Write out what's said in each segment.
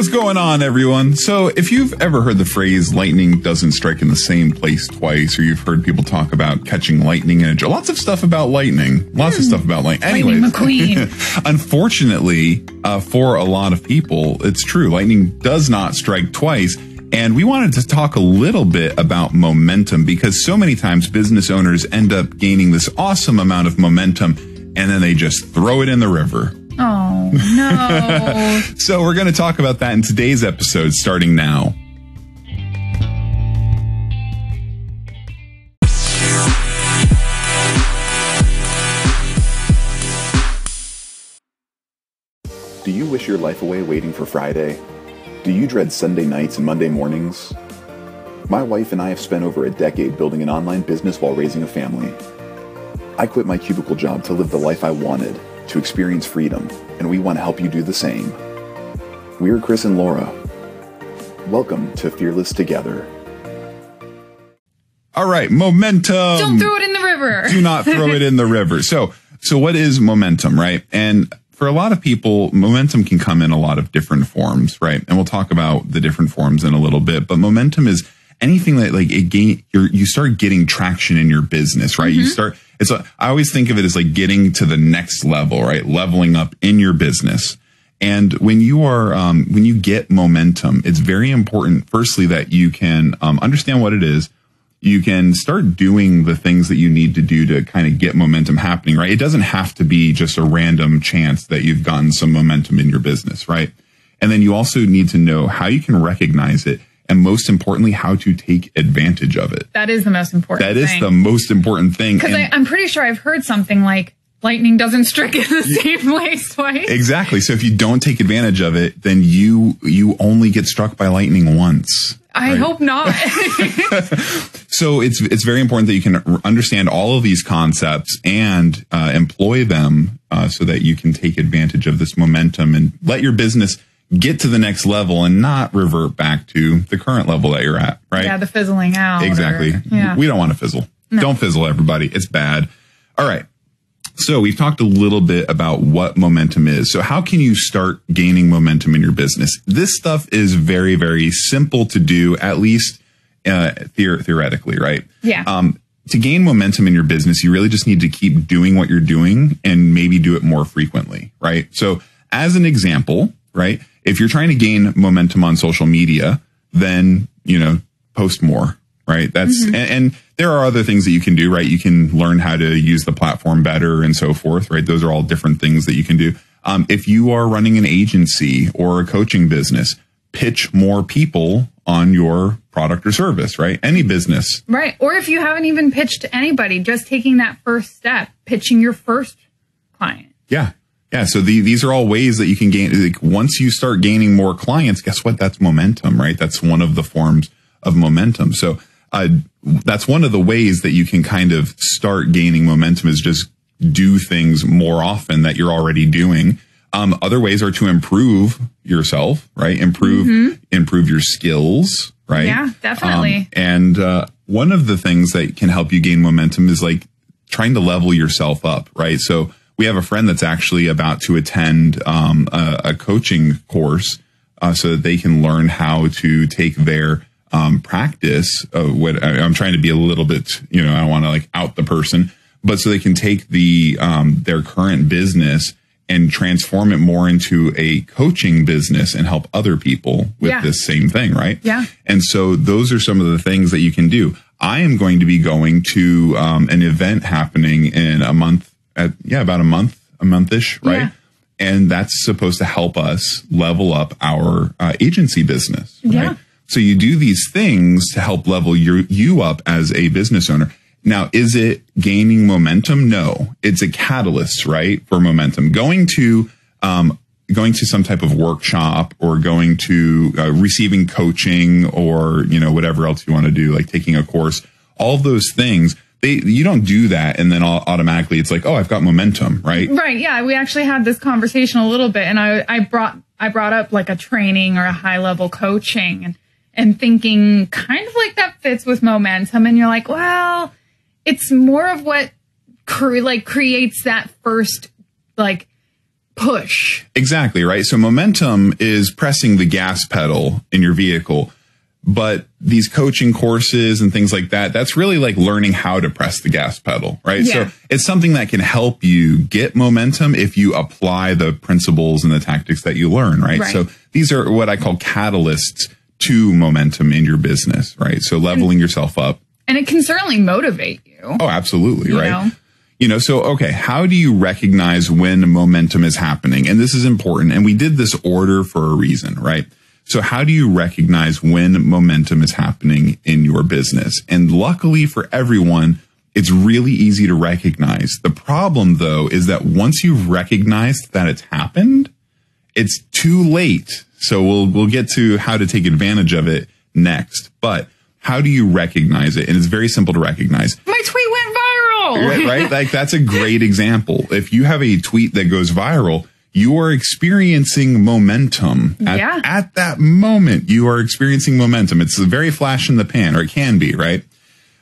What's going on, everyone? So, if you've ever heard the phrase lightning doesn't strike in the same place twice, or you've heard people talk about catching lightning in a jar, lots of stuff about lightning, lots of stuff about lightning. Lightning Anyways, McQueen. unfortunately, uh, for a lot of people, it's true. Lightning does not strike twice. And we wanted to talk a little bit about momentum because so many times business owners end up gaining this awesome amount of momentum and then they just throw it in the river. Oh no. So we're going to talk about that in today's episode starting now. Do you wish your life away waiting for Friday? Do you dread Sunday nights and Monday mornings? My wife and I have spent over a decade building an online business while raising a family. I quit my cubicle job to live the life I wanted, to experience freedom, and we want to help you do the same. We're Chris and Laura. Welcome to Fearless Together. All right, momentum. Don't throw it in the river. do not throw it in the river. So, so what is momentum, right? And for a lot of people, momentum can come in a lot of different forms, right? And we'll talk about the different forms in a little bit, but momentum is anything that like it gain, you're, you start getting traction in your business, right? You mm-hmm. start, it's, a, I always think of it as like getting to the next level, right? Leveling up in your business. And when you are, um, when you get momentum, it's very important, firstly, that you can um, understand what it is. You can start doing the things that you need to do to kind of get momentum happening, right? It doesn't have to be just a random chance that you've gotten some momentum in your business, right? And then you also need to know how you can recognize it and most importantly, how to take advantage of it. That is the most important. That is the most important thing. because I'm pretty sure I've heard something like lightning doesn't strike in the same place twice. Exactly. So if you don't take advantage of it, then you you only get struck by lightning once. I right? hope not. So it's it's very important that you can understand all of these concepts and uh, employ them uh, so that you can take advantage of this momentum and let your business get to the next level and not revert back to the current level that you're at. Right. yeah, the fizzling out. or- Exactly. yeah. We don't want to fizzle. Don't fizzle, everybody. It's bad. All right. So we've talked a little bit about what momentum is. So how can you start gaining momentum in your business? This stuff is very, very simple to do, at least uh, theor- theoretically, right? Yeah. Um, to gain momentum in your business, you really just need to keep doing what you're doing and maybe do it more frequently, right? So as an example, right? If you're trying to gain momentum on social media, then, you know, post more, right? That's, and, and there are other things that you can do, right? You can learn how to use the platform better and so forth, right? Those are all different things that you can do. Um, if you are running an agency or a coaching business, pitch more people on your product or service, right? Any business. Right. Or if you haven't even pitched to anybody, just taking that first step, pitching your first client. Yeah. Yeah. So the, these are all ways that you can gain. Like once you start gaining more clients, guess what? That's momentum, right? That's one of the forms of momentum. So, uh, that's one of the ways that you can kind of start gaining momentum is just do things more often that you're already doing. Um, other ways are to improve yourself, right? Improve, improve your skills, right? Yeah, definitely. Um, and uh, one of the things that can help you gain momentum is like trying to level yourself up, right? So we have a friend that's actually about to attend um, a, a coaching course uh, so that they can learn how to take their um, practice. Of what I- I'm trying to be a little bit, you know, I don't want to like out the person, but so they can take the um, their current business and transform it more into a coaching business and help other people with Yeah. this same thing, right? Yeah. And so those are some of the things that you can do. I am going to be going to um, an event happening in a month, at, yeah, about a month, a monthish, right? Yeah. And that's supposed to help us level up our uh, agency business. Right? Yeah. So you do these things to help level your, you up as a business owner. Now, is it gaining momentum? No, it's a catalyst, right? For momentum. Going to, um, going to some type of workshop or going to uh, receiving coaching or, you know, whatever else you want to do, like taking a course, all those things, they, you don't do that. And then au- automatically it's like, oh, I've got momentum, right? Right. Yeah. We actually had this conversation a little bit and I, I brought, I brought up like a training or a high level coaching and, and thinking kind of like that fits with momentum. And you're like, well, it's more of what cre- like creates that first like push. Exactly, right? So momentum is pressing the gas pedal in your vehicle. But these coaching courses and things like that, that's really like learning how to press the gas pedal, right? Yeah. So it's something that can help you get momentum if you apply the principles and the tactics that you learn, right? Right. So these are what I call catalysts to momentum in your business, right? So leveling yourself up. And it can certainly motivate you. Oh, absolutely, You right? know? You know, so okay, how do you recognize when momentum is happening? And this is important. And we did this order for a reason, right? So how do you recognize when momentum is happening in your business? And luckily for everyone, it's really easy to recognize. The problem though is that once you've recognized that it's happened, it's too late. So we'll we'll get to how to take advantage of it next. But how do you recognize it? And it's very simple to recognize. My tweet went viral. Right, right? Like that's a great example. If you have a tweet that goes viral, you are experiencing momentum at, Yeah. at that moment. You are experiencing momentum. It's a very flash in the pan, or it can be, right?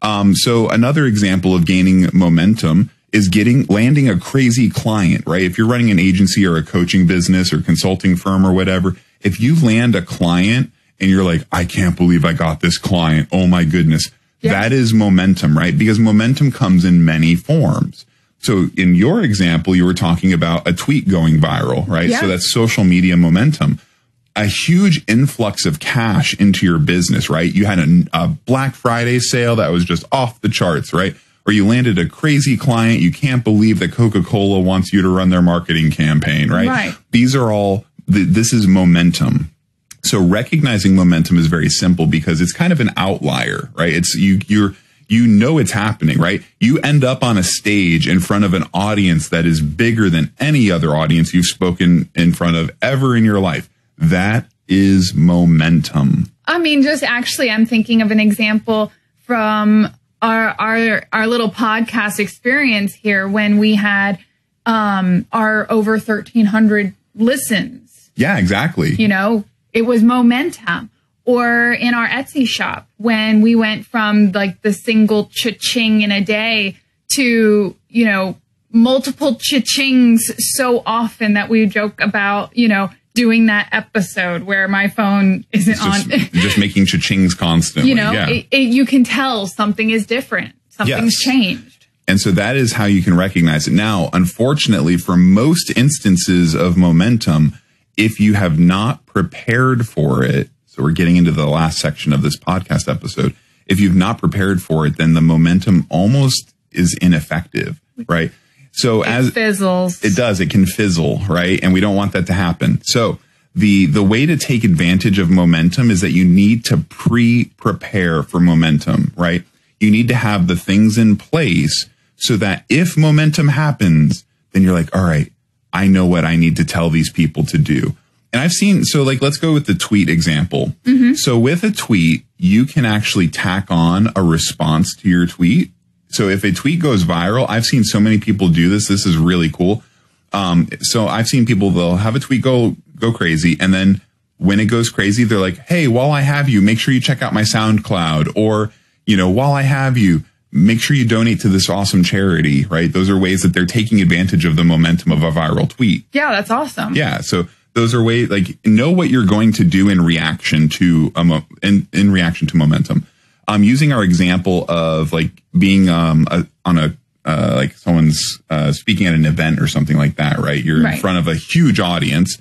Um, so another example of gaining momentum is getting landing a crazy client, right? If you're running an agency or a coaching business or consulting firm or whatever, if you land a client and you're like, I can't believe I got this client. Oh my goodness. That is momentum, right? Because momentum comes in many forms. So in your example, you were talking about a tweet going viral, right? Yeah. So that's social media momentum a huge influx of cash into your business, right? You had a, a Black Friday sale that was just off the charts, right? Or you landed a crazy client. You can't believe that Coca-Cola wants you to run their marketing campaign, right? Right. These are all, th- this is momentum. So recognizing momentum is very simple because it's kind of an outlier, right? It's you, you're, you know it's happening, right? You end up on a stage in front of an audience that is bigger than any other audience you've spoken in front of ever in your life. That is momentum. I mean, just actually, I'm thinking of an example from our our our little podcast experience here when we had um our over 1300 listens. Yeah, exactly. You know, it was momentum. Or in our Etsy shop when we went from like the single cha-ching in a day to, you know, multiple cha-chings so often that we joke about, you know, doing that episode where my phone isn't just, on. just making cha-chings constantly. you know, yeah. it, it, you can tell something is different. Something's Yes. changed. And so that is how you can recognize it. Now, unfortunately, for most instances of momentum, if you have not prepared for it, so we're getting into the last section of this podcast episode. If you've not prepared for it, then the momentum almost is ineffective, right? So as Fizzles. it does, it can fizzle, right? And we don't want that to happen. So the the way to take advantage of momentum is that you need to pre-prepare for momentum, right? You need to have the things in place so that if momentum happens, then you're like, all right, I know what I need to tell these people to do. And I've seen, so like, let's go with the tweet example. So with a tweet, you can actually tack on a response to your tweet. So if a tweet goes viral, I've seen so many people do this. This is really cool. Um, so I've seen people, they'll have a tweet go, go crazy. And then when it goes crazy, they're like, Hey, while I have you, make sure you check out my SoundCloud or, you know, while I have you, make sure you donate to this awesome charity, right? Those are ways that they're taking advantage of the momentum of a viral tweet. yeah, that's awesome. Yeah. So those are ways like know what you're going to do in reaction to mo- in, in reaction to momentum. Um, using our example of like being um a, on a uh, like someone's uh, speaking at an event or something like that, right? You're in front of a huge audience.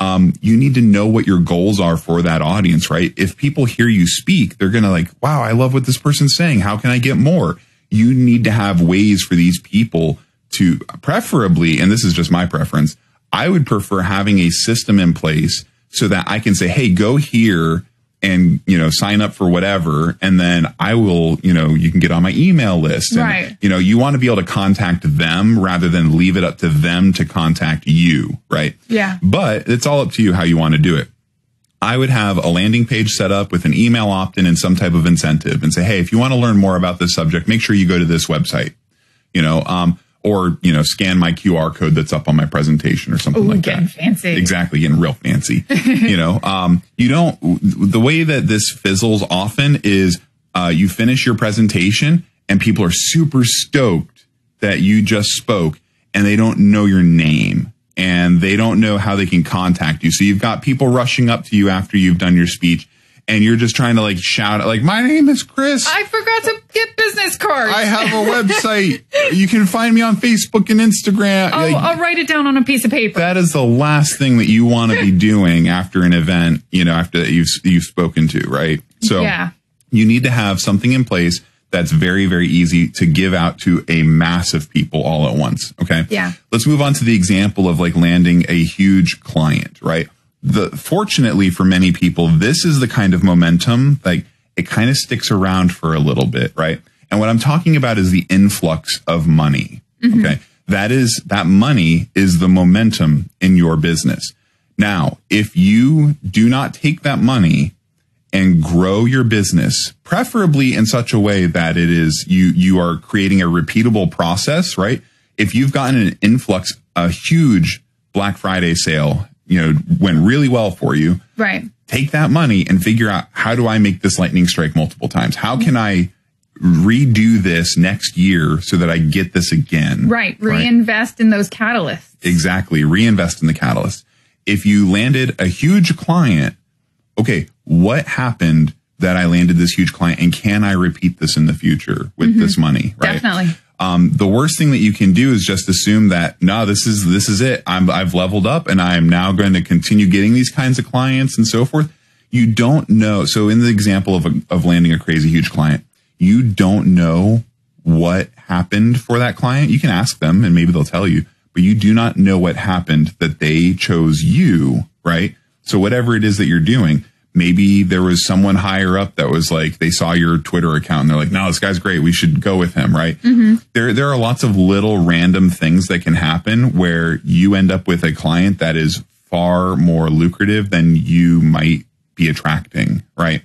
Um, you need to know what your goals are for that audience, right? If people hear you speak, they're gonna like, wow, I love what this person's saying. How can I get more? You need to have ways for these people to preferably, and this is just my preference, I would prefer having a system in place so that I can say, hey, go here and, you know, sign up for whatever. And then I will, you know, you can get on my email list. And, Right. You know, you want to be able to contact them rather than leave it up to them to contact you. Right. Yeah. But it's all up to you how you want to do it. I would have a landing page set up with an email opt in and some type of incentive and say, hey, if you want to learn more about this subject, make sure you go to this website, you know, um, or, you know, scan my QR code that's up on my presentation or something Ooh, like getting that. fancy. Exactly, getting real fancy. you know, um, you don't. The way that this fizzles often is uh, you finish your presentation and people are super stoked that you just spoke and they don't know your name. And and they don't know how they can contact you. So you've got people rushing up to you after you've done your speech and you're just trying to like shout like my name is Chris. I forgot to get business cards. I have a website. you can find me on Facebook and Instagram. I'll, Like, I'll write it down on a piece of paper. that is the last thing that you want to be doing after an event, you know, after that you've you've spoken to, right? So yeah. you need to have something in place that's very very easy to give out to a mass of people all at once, okay? Yeah. Let's move on to the example of like landing a huge client, right? The fortunately for many people, this is the kind of momentum like it kind of sticks around for a little bit, right? And what I'm talking about is the influx of money. Mm-hmm. Okay. That is that money is the momentum in your business. Now, if you do not take that money and grow your business, preferably in such a way that it is you you are creating a repeatable process, right? If you've gotten an influx, a huge Black Friday sale, you know, went really well for you, Right. take that money and figure out how do I make this lightning strike multiple times? How can I redo this next year so that I get this again? Right. Reinvest in those catalysts. Exactly. Reinvest in the catalyst. If you landed a huge client, okay, what happened that I landed this huge client and can I repeat this in the future with mm-hmm. this money? Right. Definitely. Um, the worst thing that you can do is just assume that no, this is this is it. I'm I've leveled up and I am now going to continue getting these kinds of clients and so forth. You don't know. So in the example of a, of landing a crazy huge client, you don't know what happened for that client. You can ask them and maybe they'll tell you, but you do not know what happened that they chose you, right? So whatever it is that you're doing, maybe there was someone higher up that was like they saw your Twitter account and they're like, "No, this guy's great. We should go with him." Right? Mm-hmm. There, there are lots of little random things that can happen where you end up with a client that is far more lucrative than you might be attracting. Right?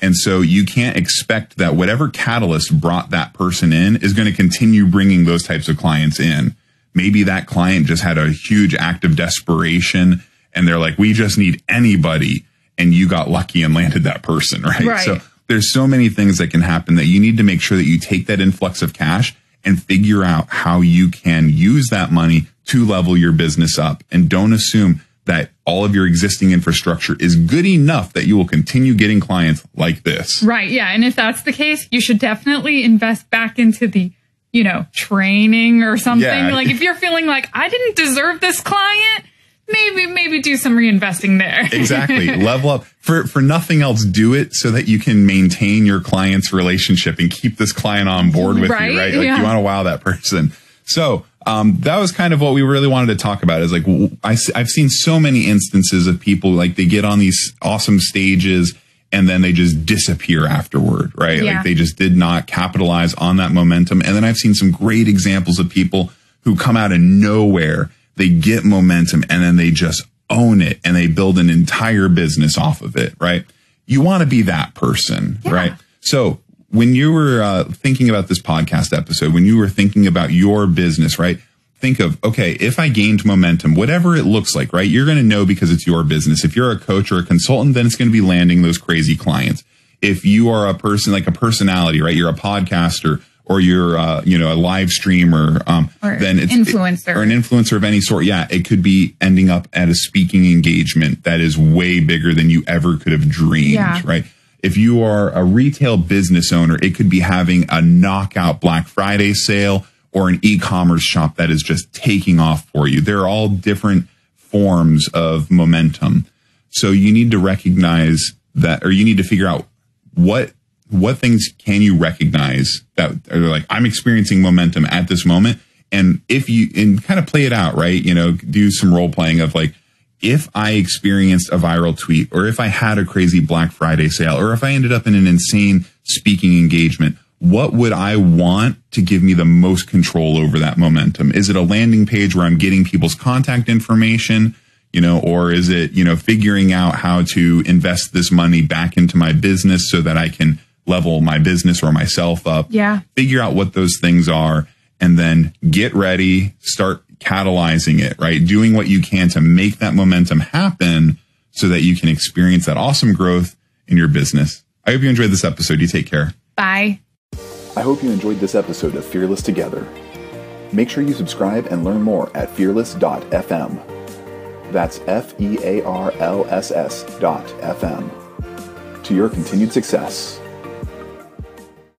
And so you can't expect that whatever catalyst brought that person in is going to continue bringing those types of clients in. Maybe that client just had a huge act of desperation and they're like, we just need anybody. And you got lucky and landed that person, right? Right. So there's so many things that can happen that you need to make sure that you take that influx of cash and figure out how you can use that money to level your business up. And don't assume that all of your existing infrastructure is good enough that you will continue getting clients like this. Right. Yeah. And if that's the case, you should definitely invest back into the, you know, training or something. Yeah. Like if you're feeling like I didn't deserve this client, maybe, maybe do some reinvesting there. Exactly. Level up for, for nothing else. Do it so that you can maintain your client's relationship and keep this client on board with Right? you, right? Like Yeah. you want to wow that person. So, um, that was kind of what we really wanted to talk about is like, I, I've seen so many instances of people like they get on these awesome stages and then they just disappear afterward, right? Yeah. Like they just did not capitalize on that momentum. And then I've seen some great examples of people who come out of nowhere. They get momentum and then they just own it and they build an entire business off of it, right? You want to be that person, right? So when you were uh, thinking about this podcast episode, when you were thinking about your business, right? Think of, okay, if I gained momentum, whatever it looks like, right? You're going to know because it's your business. If you're a coach or a consultant, then it's going to be landing those crazy clients. If you are a person like a personality, right? You're a podcaster or you're, uh, you know, a live streamer, um, Or then it's influencer. or an influencer of any sort. Yeah, it could be ending up at a speaking engagement that is way bigger than you ever could have dreamed, Yeah. right? If you are a retail business owner, it could be having a knockout Black Friday sale or an e-commerce shop that is just taking off for you. They're all different forms of momentum. So you need to recognize that, or you need to figure out what what things can you recognize that are like I'm experiencing momentum at this moment, and if you and kind of play it out, right? You know, do some role playing of like if I experienced a viral tweet, or if I had a crazy Black Friday sale, or if I ended up in an insane speaking engagement. What would I want to give me the most control over that momentum? Is it a landing page where I'm getting people's contact information? you know, or is it, you know, figuring out how to invest this money back into my business so that I can level my business or myself up? Yeah. Figure out what those things are and then get ready, start catalyzing it, right? Doing what you can to make that momentum happen so that you can experience that awesome growth in your business. I hope you enjoyed this episode. You take care. Bye. I hope you enjoyed this episode of Fearless Together. Make sure you subscribe and learn more at fearless.fm. That's F E A R L S S dot FM. To your continued success,